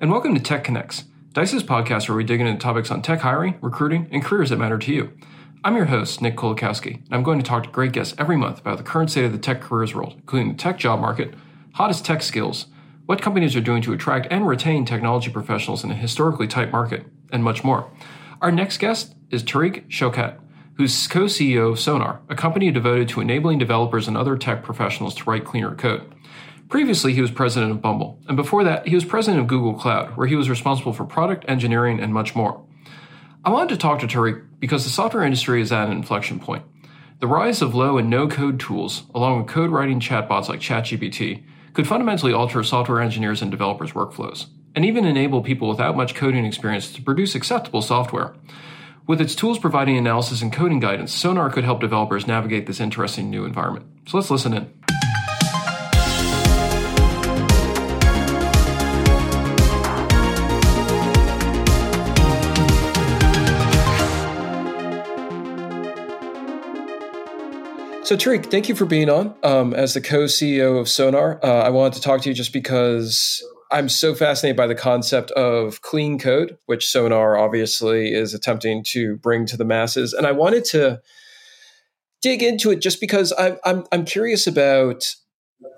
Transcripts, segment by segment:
and welcome to Tech Connects, Dice's podcast where we dig into topics on tech hiring, recruiting, and careers that matter to you. I'm your host, Nick Kolakowski, and I'm going to talk to great guests every month about the current state of the tech careers world, including the tech job market, hottest tech skills, what companies are doing to attract and retain technology professionals in a historically tight market, and much more. Our next guest is Tariq Shaukat, who's co CEO of Sonar, a company devoted to enabling developers and other tech professionals to write cleaner code. Previously, he was president of Bumble, and before that, he was president of Google Cloud, where he was responsible for product engineering and much more. I wanted to talk to Tariq because the software industry is at an inflection point. The rise of low and no code tools, along with code writing chatbots like ChatGPT, could fundamentally alter software engineers and developers' workflows, and even enable people without much coding experience to produce acceptable software. With its tools providing analysis and coding guidance, Sonar could help developers navigate this interesting new environment. So let's listen in. So, Tariq, thank you for being on. Um, as the co CEO of Sonar, uh, I wanted to talk to you just because I'm so fascinated by the concept of clean code, which Sonar obviously is attempting to bring to the masses. And I wanted to dig into it just because I'm, I'm, I'm curious about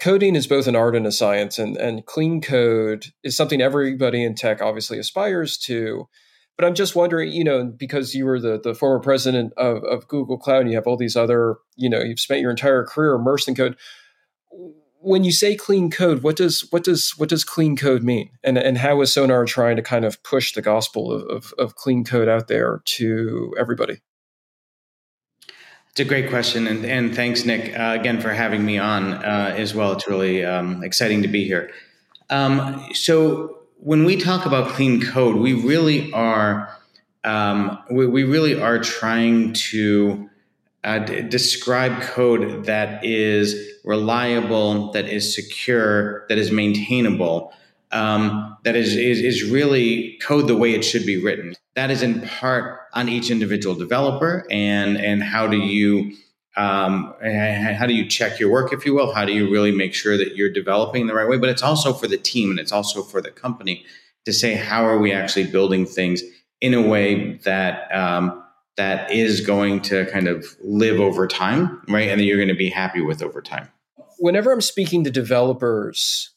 coding is both an art and a science, and, and clean code is something everybody in tech obviously aspires to. But I'm just wondering, you know, because you were the, the former president of, of Google Cloud and you have all these other, you know, you've spent your entire career immersed in code. When you say clean code, what does what does what does clean code mean? And and how is Sonar trying to kind of push the gospel of, of, of clean code out there to everybody? It's a great question, and, and thanks, Nick, uh, again for having me on uh, as well. It's really um, exciting to be here. Um, so, when we talk about clean code, we really are um, we, we, really are trying to uh, d- describe code that is reliable, that is secure, that is maintainable, um, that is, is is really code the way it should be written. That is in part on each individual developer, and and how do you um, how do you check your work, if you will? How do you really make sure that you're developing the right way? But it's also for the team and it's also for the company to say how are we actually building things in a way that um, that is going to kind of live over time, right? And that you're going to be happy with over time. Whenever I'm speaking to developers,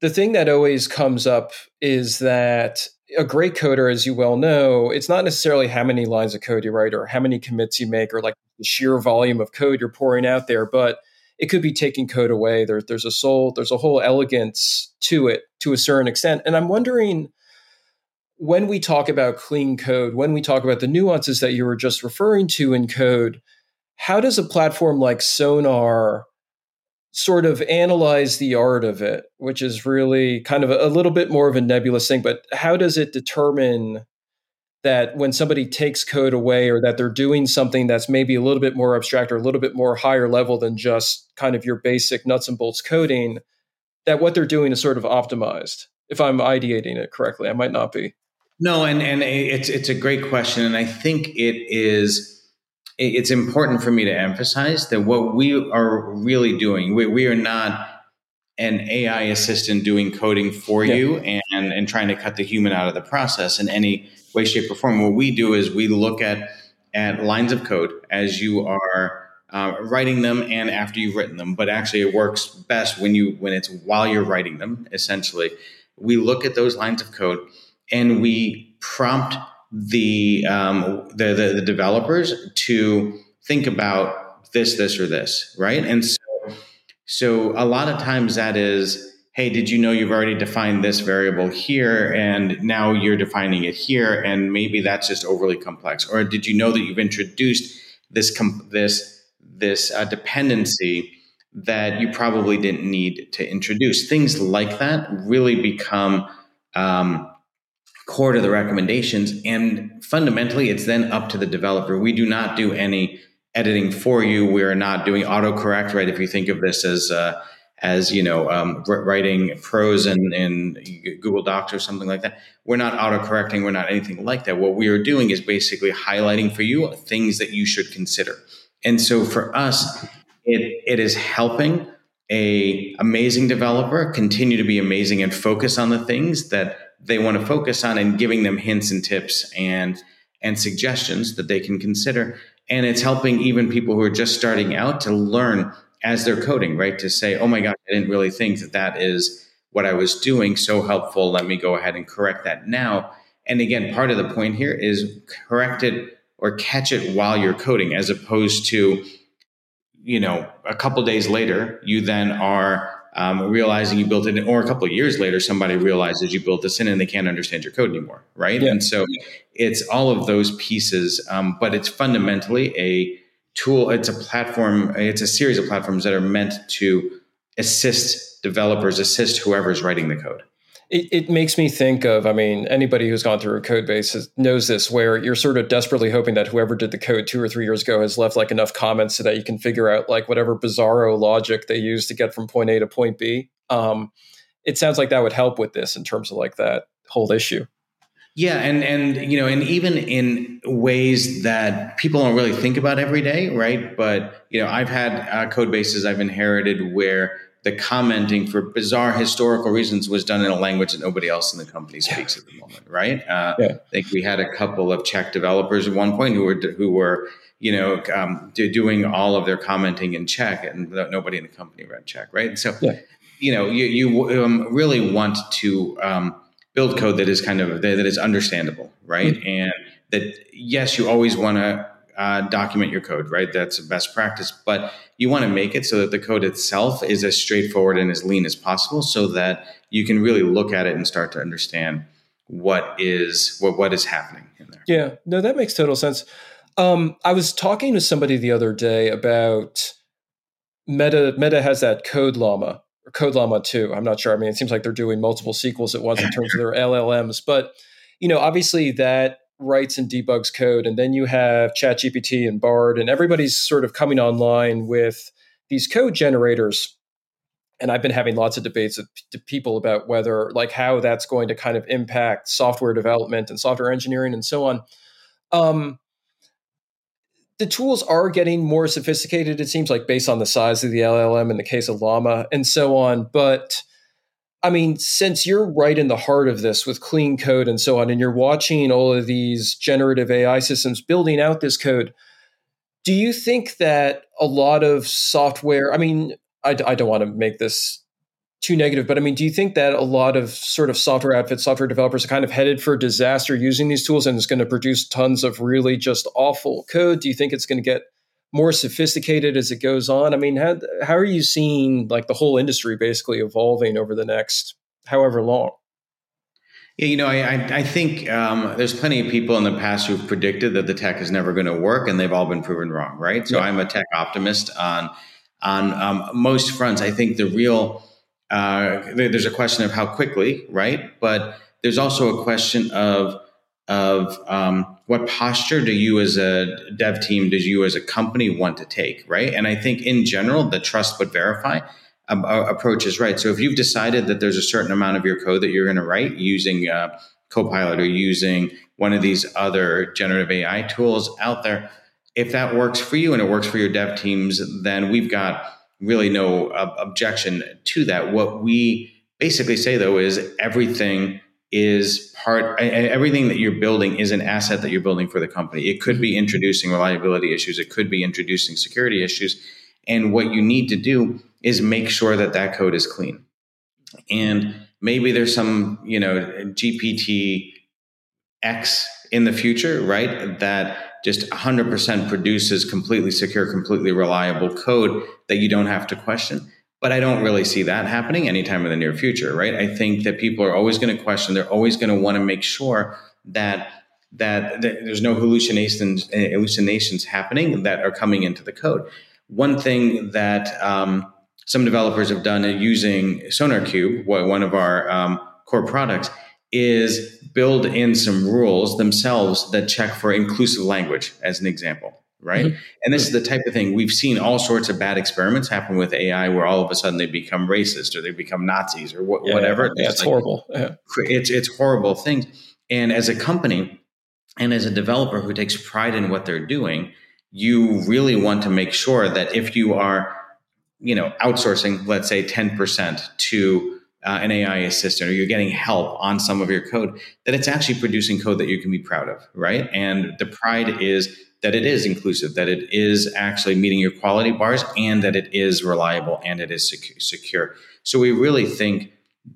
the thing that always comes up is that a great coder, as you well know, it's not necessarily how many lines of code you write or how many commits you make or like the sheer volume of code you're pouring out there, but it could be taking code away. There, there's a soul, there's a whole elegance to it to a certain extent. And I'm wondering when we talk about clean code, when we talk about the nuances that you were just referring to in code, how does a platform like Sonar sort of analyze the art of it, which is really kind of a, a little bit more of a nebulous thing, but how does it determine that when somebody takes code away or that they're doing something that's maybe a little bit more abstract or a little bit more higher level than just kind of your basic nuts and bolts coding, that what they're doing is sort of optimized. If I'm ideating it correctly, I might not be. No, and and it's it's a great question, and I think it is. It's important for me to emphasize that what we are really doing, we, we are not an AI assistant doing coding for yeah. you and and trying to cut the human out of the process in any way, shape, or form. What we do is we look at at lines of code as you are uh, writing them and after you've written them. But actually, it works best when you when it's while you're writing them. Essentially, we look at those lines of code and we prompt the um, the, the, the developers to think about this, this, or this, right? And so, a lot of times that is hey, did you know you've already defined this variable here and now you're defining it here and maybe that's just overly complex? Or did you know that you've introduced this this this uh, dependency that you probably didn't need to introduce? Things like that really become um, core to the recommendations, and fundamentally, it's then up to the developer. We do not do any editing for you. We are not doing autocorrect, right? If you think of this as uh, as you know um, writing prose in, in google docs or something like that we're not auto-correcting we're not anything like that what we are doing is basically highlighting for you things that you should consider and so for us it, it is helping a amazing developer continue to be amazing and focus on the things that they want to focus on and giving them hints and tips and and suggestions that they can consider. And it's helping even people who are just starting out to learn as they're coding, right? To say, oh my God, I didn't really think that that is what I was doing. So helpful. Let me go ahead and correct that now. And again, part of the point here is correct it or catch it while you're coding, as opposed to, you know, a couple days later, you then are um, realizing you built it, in, or a couple of years later, somebody realizes you built this in and they can't understand your code anymore, right? Yeah. And so it's all of those pieces, um, but it's fundamentally a tool. It's a platform. It's a series of platforms that are meant to assist developers, assist whoever's writing the code. It, it, makes me think of, I mean, anybody who's gone through a code base knows this, where you're sort of desperately hoping that whoever did the code two or three years ago has left like enough comments so that you can figure out like whatever bizarro logic they use to get from point A to point B. Um, it sounds like that would help with this in terms of like that whole issue. Yeah, and and you know, and even in ways that people don't really think about every day, right? But you know, I've had uh, code bases I've inherited where the commenting for bizarre historical reasons was done in a language that nobody else in the company speaks at the moment, right? Uh, yeah. I think we had a couple of Czech developers at one point who were who were you know um, doing all of their commenting in Czech, and nobody in the company read Czech, right? So, yeah. you know, you, you um, really want to um, build code that is kind of that is understandable, right? Mm-hmm. And that yes, you always want to uh, document your code, right? That's a best practice, but you want to make it so that the code itself is as straightforward and as lean as possible, so that you can really look at it and start to understand what is what what is happening in there. Yeah, no, that makes total sense. Um, I was talking to somebody the other day about Meta. Meta has that Code Llama or Code Llama 2. I'm not sure. I mean, it seems like they're doing multiple sequels at once in terms of their LLMs, but you know, obviously that writes and debugs code, and then you have ChatGPT and Bard, and everybody's sort of coming online with these code generators. And I've been having lots of debates with people about whether, like, how that's going to kind of impact software development and software engineering and so on. Um, the tools are getting more sophisticated, it seems like, based on the size of the LLM in the case of Llama and so on. But I mean, since you're right in the heart of this with clean code and so on, and you're watching all of these generative AI systems building out this code, do you think that a lot of software, I mean, I, I don't want to make this too negative, but I mean, do you think that a lot of sort of software outfits, software developers are kind of headed for disaster using these tools and it's going to produce tons of really just awful code? Do you think it's going to get more sophisticated as it goes on? I mean, how how are you seeing like the whole industry basically evolving over the next however long? Yeah, you know, I I think um, there's plenty of people in the past who've predicted that the tech is never going to work, and they've all been proven wrong, right? So yeah. I'm a tech optimist on on um, most fronts. I think the real uh, there's a question of how quickly, right? But there's also a question of of um, what posture do you as a dev team, does you as a company want to take, right? And I think in general, the trust but verify um, approach is right. So if you've decided that there's a certain amount of your code that you're going to write using uh, Copilot or using one of these other generative AI tools out there, if that works for you and it works for your dev teams, then we've got really no uh, objection to that. What we basically say though is everything is part everything that you're building is an asset that you're building for the company. It could be introducing reliability issues. It could be introducing security issues. And what you need to do is make sure that that code is clean. And maybe there's some you know gpt x in the future right that just 100% produces completely secure completely reliable code that you don't have to question but I don't really see that happening anytime in the near future, right? I think that people are always going to question, they're always going to want to make sure that that, that there's no hallucinations hallucinations happening that are coming into the code. One thing that um, some developers have done using SonarQube, one of our um, core products, is build in some rules themselves that check for inclusive language, as an example right? Mm-hmm. And this is the type of thing we've seen all sorts of bad experiments happen with AI where all of a sudden they become racist or they become Nazis or wh- yeah, whatever. Yeah, it's like, horrible. Yeah. It's it's horrible things. And as a company and as a developer who takes pride in what they're doing, you really want to make sure that if you are, you know, outsourcing, let's say 10% to uh, an AI assistant or you're getting help on some of your code, that it's actually producing code that you can be proud of, right? And the pride is that it is inclusive, that it is actually meeting your quality bars, and that it is reliable and it is secure. So we really think,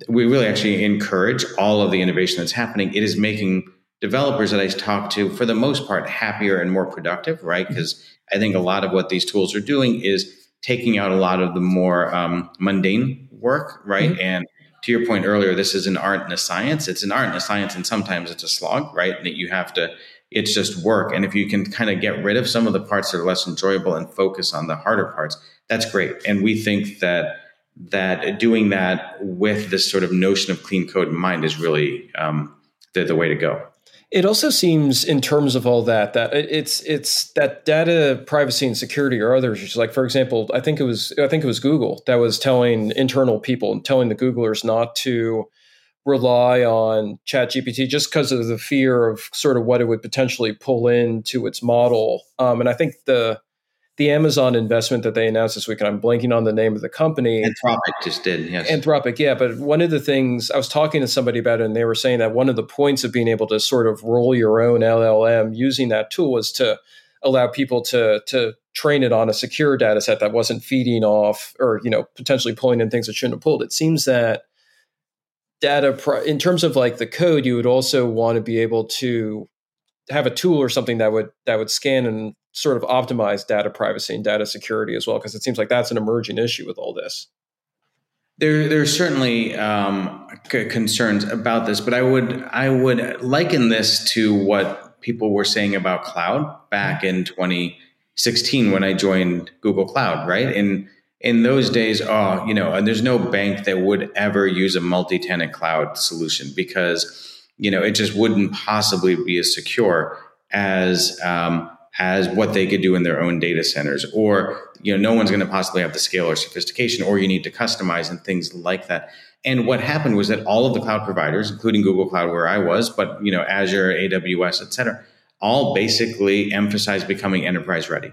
we really actually encourage all of the innovation that's happening. It is making developers that I talk to, for the most part, happier and more productive, right? Because I think a lot of what these tools are doing is taking out a lot of the more um, mundane work, right? Mm-hmm. And to your point earlier, this is an art and a science. It's an art and a science, and sometimes it's a slog, right? That you have to, it's just work. And if you can kind of get rid of some of the parts that are less enjoyable and focus on the harder parts, that's great. And we think that that doing that with this sort of notion of clean code in mind is really um, the, the way to go. It also seems, in terms of all that, that it's it's that data privacy and security or others. Like, for example, I think it was I think it was Google that was telling internal people and telling the Googlers not to rely on ChatGPT just because of the fear of sort of what it would potentially pull into its model. Um, and I think the the Amazon investment that they announced this week, and I'm blanking on the name of the company. Anthropic just did, yes. Anthropic, yeah. But one of the things I was talking to somebody about it, and they were saying that one of the points of being able to sort of roll your own LLM using that tool was to allow people to to train it on a secure data set that wasn't feeding off or you know potentially pulling in things that shouldn't have pulled. It seems that data in terms of like the code, you would also want to be able to have a tool or something that would that would scan and sort of optimize data privacy and data security as well? Because it seems like that's an emerging issue with all this. There, there's certainly um, c- concerns about this, but I would I would liken this to what people were saying about cloud back in 2016 when I joined Google Cloud. Right in in those days, oh, you know, and there's no bank that would ever use a multi-tenant cloud solution because you know it just wouldn't possibly be as secure as um, as what they could do in their own data centers or you know no one's going to possibly have the scale or sophistication or you need to customize and things like that. And what happened was that all of the cloud providers including google cloud where i was but you know azure aws et cetera all basically emphasized becoming enterprise ready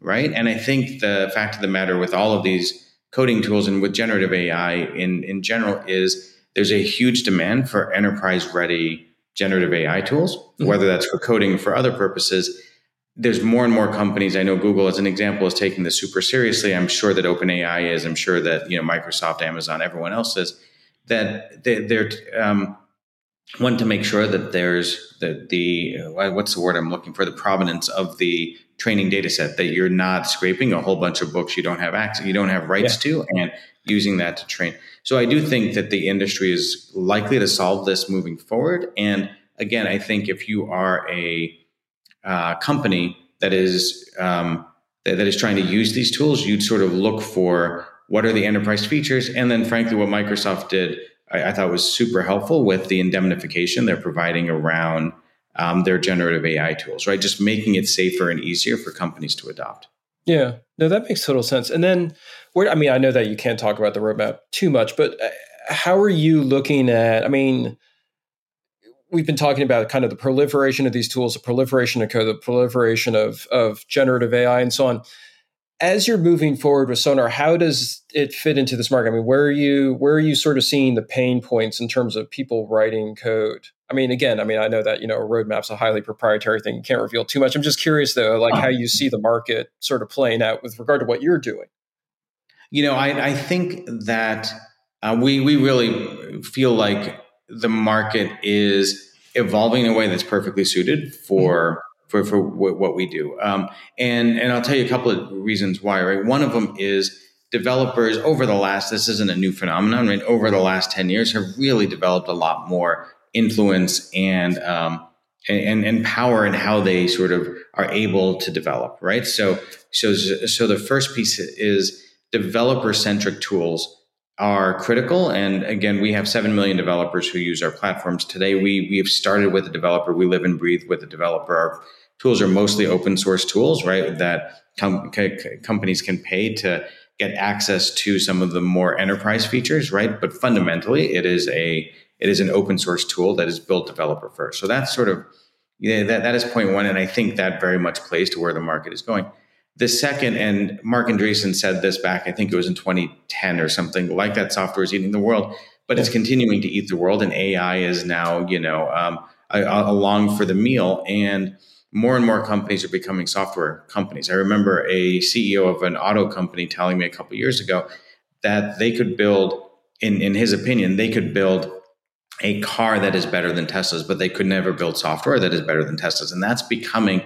right? And i think the fact of the matter with all of these coding tools and with generative ai in in general is there's a huge demand for enterprise ready generative ai tools mm-hmm. whether that's for coding or for other purposes there's more and more companies. I know Google, as an example, is taking this super seriously. I'm sure that OpenAI is. I'm sure that you know Microsoft, Amazon, everyone else is. That they, they're um, want to make sure that there's the the uh, what's the word I'm looking for the provenance of the training data set that you're not scraping a whole bunch of books you don't have access you don't have rights yeah. to and using that to train. So I do think that the industry is likely to solve this moving forward. And again, I think if you are a uh, company that is um, that, that is trying to use these tools, you'd sort of look for what are the enterprise features, and then frankly, what Microsoft did, I, I thought was super helpful with the indemnification they're providing around um, their generative AI tools, right? Just making it safer and easier for companies to adopt. Yeah, no, that makes total sense. And then, where I mean, I know that you can't talk about the roadmap too much, but uh, how are you looking at? I mean, we've been talking about kind of the proliferation of these tools, the proliferation of code, the proliferation of, of generative AI and so on. As you're moving forward with Sonar, how does it fit into this market? I mean, where are you where are you sort of seeing the pain points in terms of people writing code? I mean, again, I mean, I know that you know a roadmap's a highly proprietary thing; you can't reveal too much. I'm just curious though, like how you see the market sort of playing out with regard to what you're doing. You know, I, I think that uh, we we really feel like the market is evolving in a way that's perfectly suited for mm-hmm. for, for what we do. Um, and and I'll tell you a couple of reasons why. Right, one of them is developers over the last this isn't a new phenomenon. Right, over the last ten years have really developed a lot more influence and um, and, and power in how they sort of are able to develop. Right, so so so the first piece is developer centric tools are critical. And again, we have 7 million developers who use our platforms today. We, we have started with a developer. We live and breathe with a developer. Our tools are mostly open source tools, right? That com- companies can pay to get access to some of the more enterprise features, right? But fundamentally, it is a, it is an open source tool that is built developer first. So that's sort of, yeah, that, that is point one. And I think that very much plays to where the market is going. The second, and Marc Andreessen said this back, I think it was in 2010 or something, like that software is eating the world. but it's continuing to eat the world, and AI is now, you know, um, along for the meal. And more and more companies are becoming software companies. I remember a CEO of an auto company telling me a couple years ago that they could build, in, in his opinion, they could build a car that is better than Tesla's, but they could never build software that is better than Tesla's. And that's becoming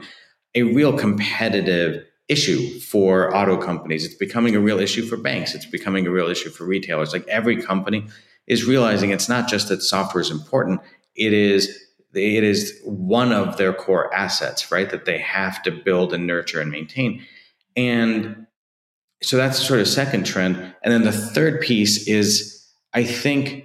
a real competitive issue for auto companies. It's becoming a real issue for banks. It's becoming a real issue for retailers. Like every company is realizing it's not just that software is important, it is it is one of their core assets, right? That they have to build and nurture and maintain. And so that's sort of second trend. And then the third piece is I think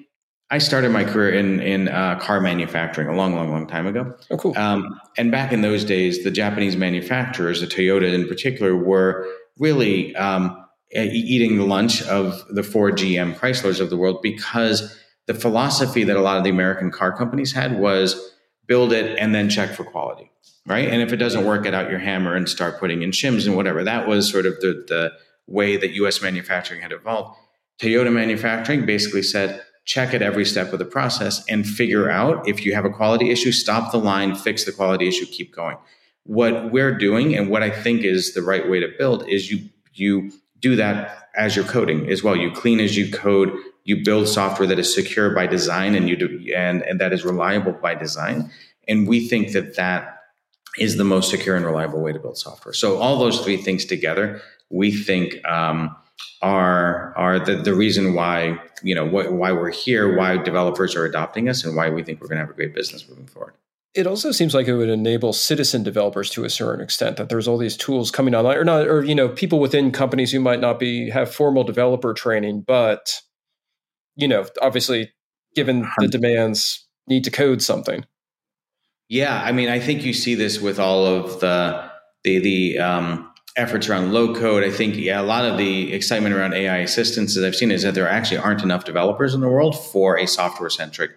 I started my career in in uh, car manufacturing a long, long, long time ago. Oh, cool. Um, and back in those days, the Japanese manufacturers, the Toyota in particular, were really um, eating the lunch of the Ford, GM, Chryslers of the world because the philosophy that a lot of the American car companies had was build it and then check for quality, right? And if it doesn't work, get out your hammer and start putting in shims and whatever. That was sort of the, the way that U.S. manufacturing had evolved. Toyota manufacturing basically said, check at every step of the process and figure out if you have a quality issue, stop the line, fix the quality issue, keep going. What we're doing and what I think is the right way to build is you you do that as you're coding as well. You clean as you code. You build software that is secure by design and you do, and, and that is reliable by design. And we think that that is the most secure and reliable way to build software. So all those three things together, we think um, are are the, the reason why you know wh- why we're here, why developers are adopting us, and why we think we're going to have a great business moving forward. It also seems like it would enable citizen developers to a certain extent that there's all these tools coming online or not or you know people within companies who might not be have formal developer training but you know obviously given the demands need to code something. Yeah i mean i think you see this with all of the the the um, efforts around low code i think yeah a lot of the excitement around ai assistance that i've seen is that there actually aren't enough developers in the world for a software centric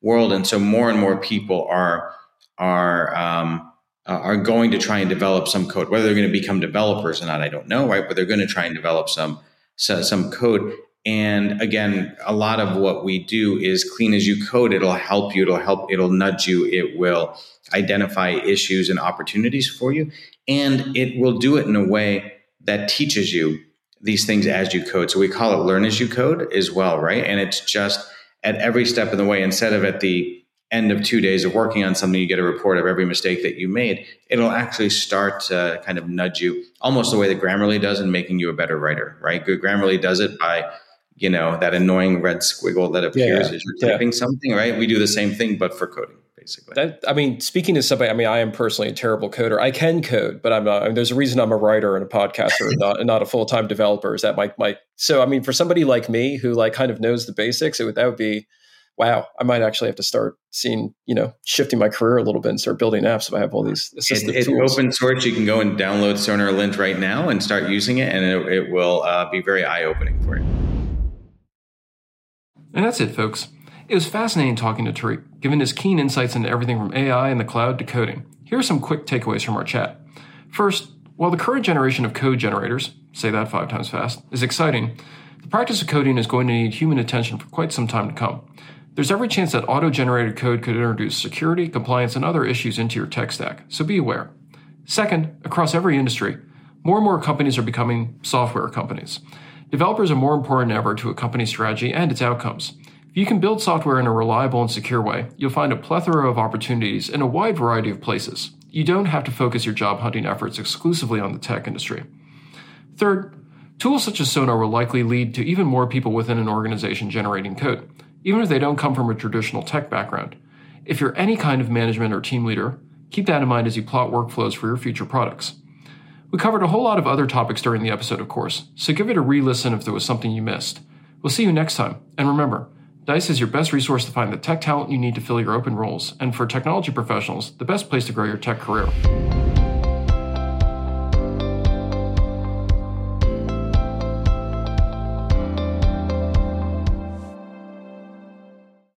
world, and so more and more people are are um, uh, are going to try and develop some code. Whether they're going to become developers or not, I don't know, right? But they're going to try and develop some so, some code. And again, a lot of what we do is clean as you code. It'll help you. It'll help. It'll nudge you. It will identify issues and opportunities for you, and it will do it in a way that teaches you these things as you code. So we call it learn as you code as well, right? And it's just at every step of the way instead of at the end of two days of working on something, you get a report of every mistake that you made. It'll actually start to kind of nudge you almost the way that Grammarly does in making you a better writer, right? Good Grammarly does it by, you know, that annoying red squiggle that appears yeah, as you're typing yeah. something, right? We do the same thing, but for coding. Basically. That, I mean, speaking to somebody, I mean, I am personally a terrible coder. I can code, but I'm not. I mean, there's a reason I'm a writer and a podcaster, and not, not a full time developer. Is that my my? So, I mean, for somebody like me who like kind of knows the basics, it would that would be wow, I might actually have to start seeing, you know, shifting my career a little bit and start building apps if I have all these assistive it, tools. open source. You can go and download SonarLint right now and start using it, and it, it will uh, be very eye opening for you. And that's it, folks. It was fascinating talking to Tariq, given his keen insights into everything from AI and the cloud to coding. Here are some quick takeaways from our chat. First, while the current generation of code generators, say that five times fast, is exciting, the practice of coding is going to need human attention for quite some time to come. There's every chance that auto generated code could introduce security, compliance, and other issues into your tech stack, so be aware. Second, across every industry, more and more companies are becoming software companies. Developers are more important than ever to a company's strategy and its outcomes. If you can build software in a reliable and secure way, you'll find a plethora of opportunities in a wide variety of places. You don't have to focus your job hunting efforts exclusively on the tech industry. Third, tools such as Sonar will likely lead to even more people within an organization generating code even if they don't come from a traditional tech background. If you're any kind of management or team leader, keep that in mind as you plot workflows for your future products. We covered a whole lot of other topics during the episode, of course, so give it a re listen if there was something you missed. We'll see you next time, and remember, Dice is your best resource to find the tech talent you need to fill your open roles, and for technology professionals, the best place to grow your tech career.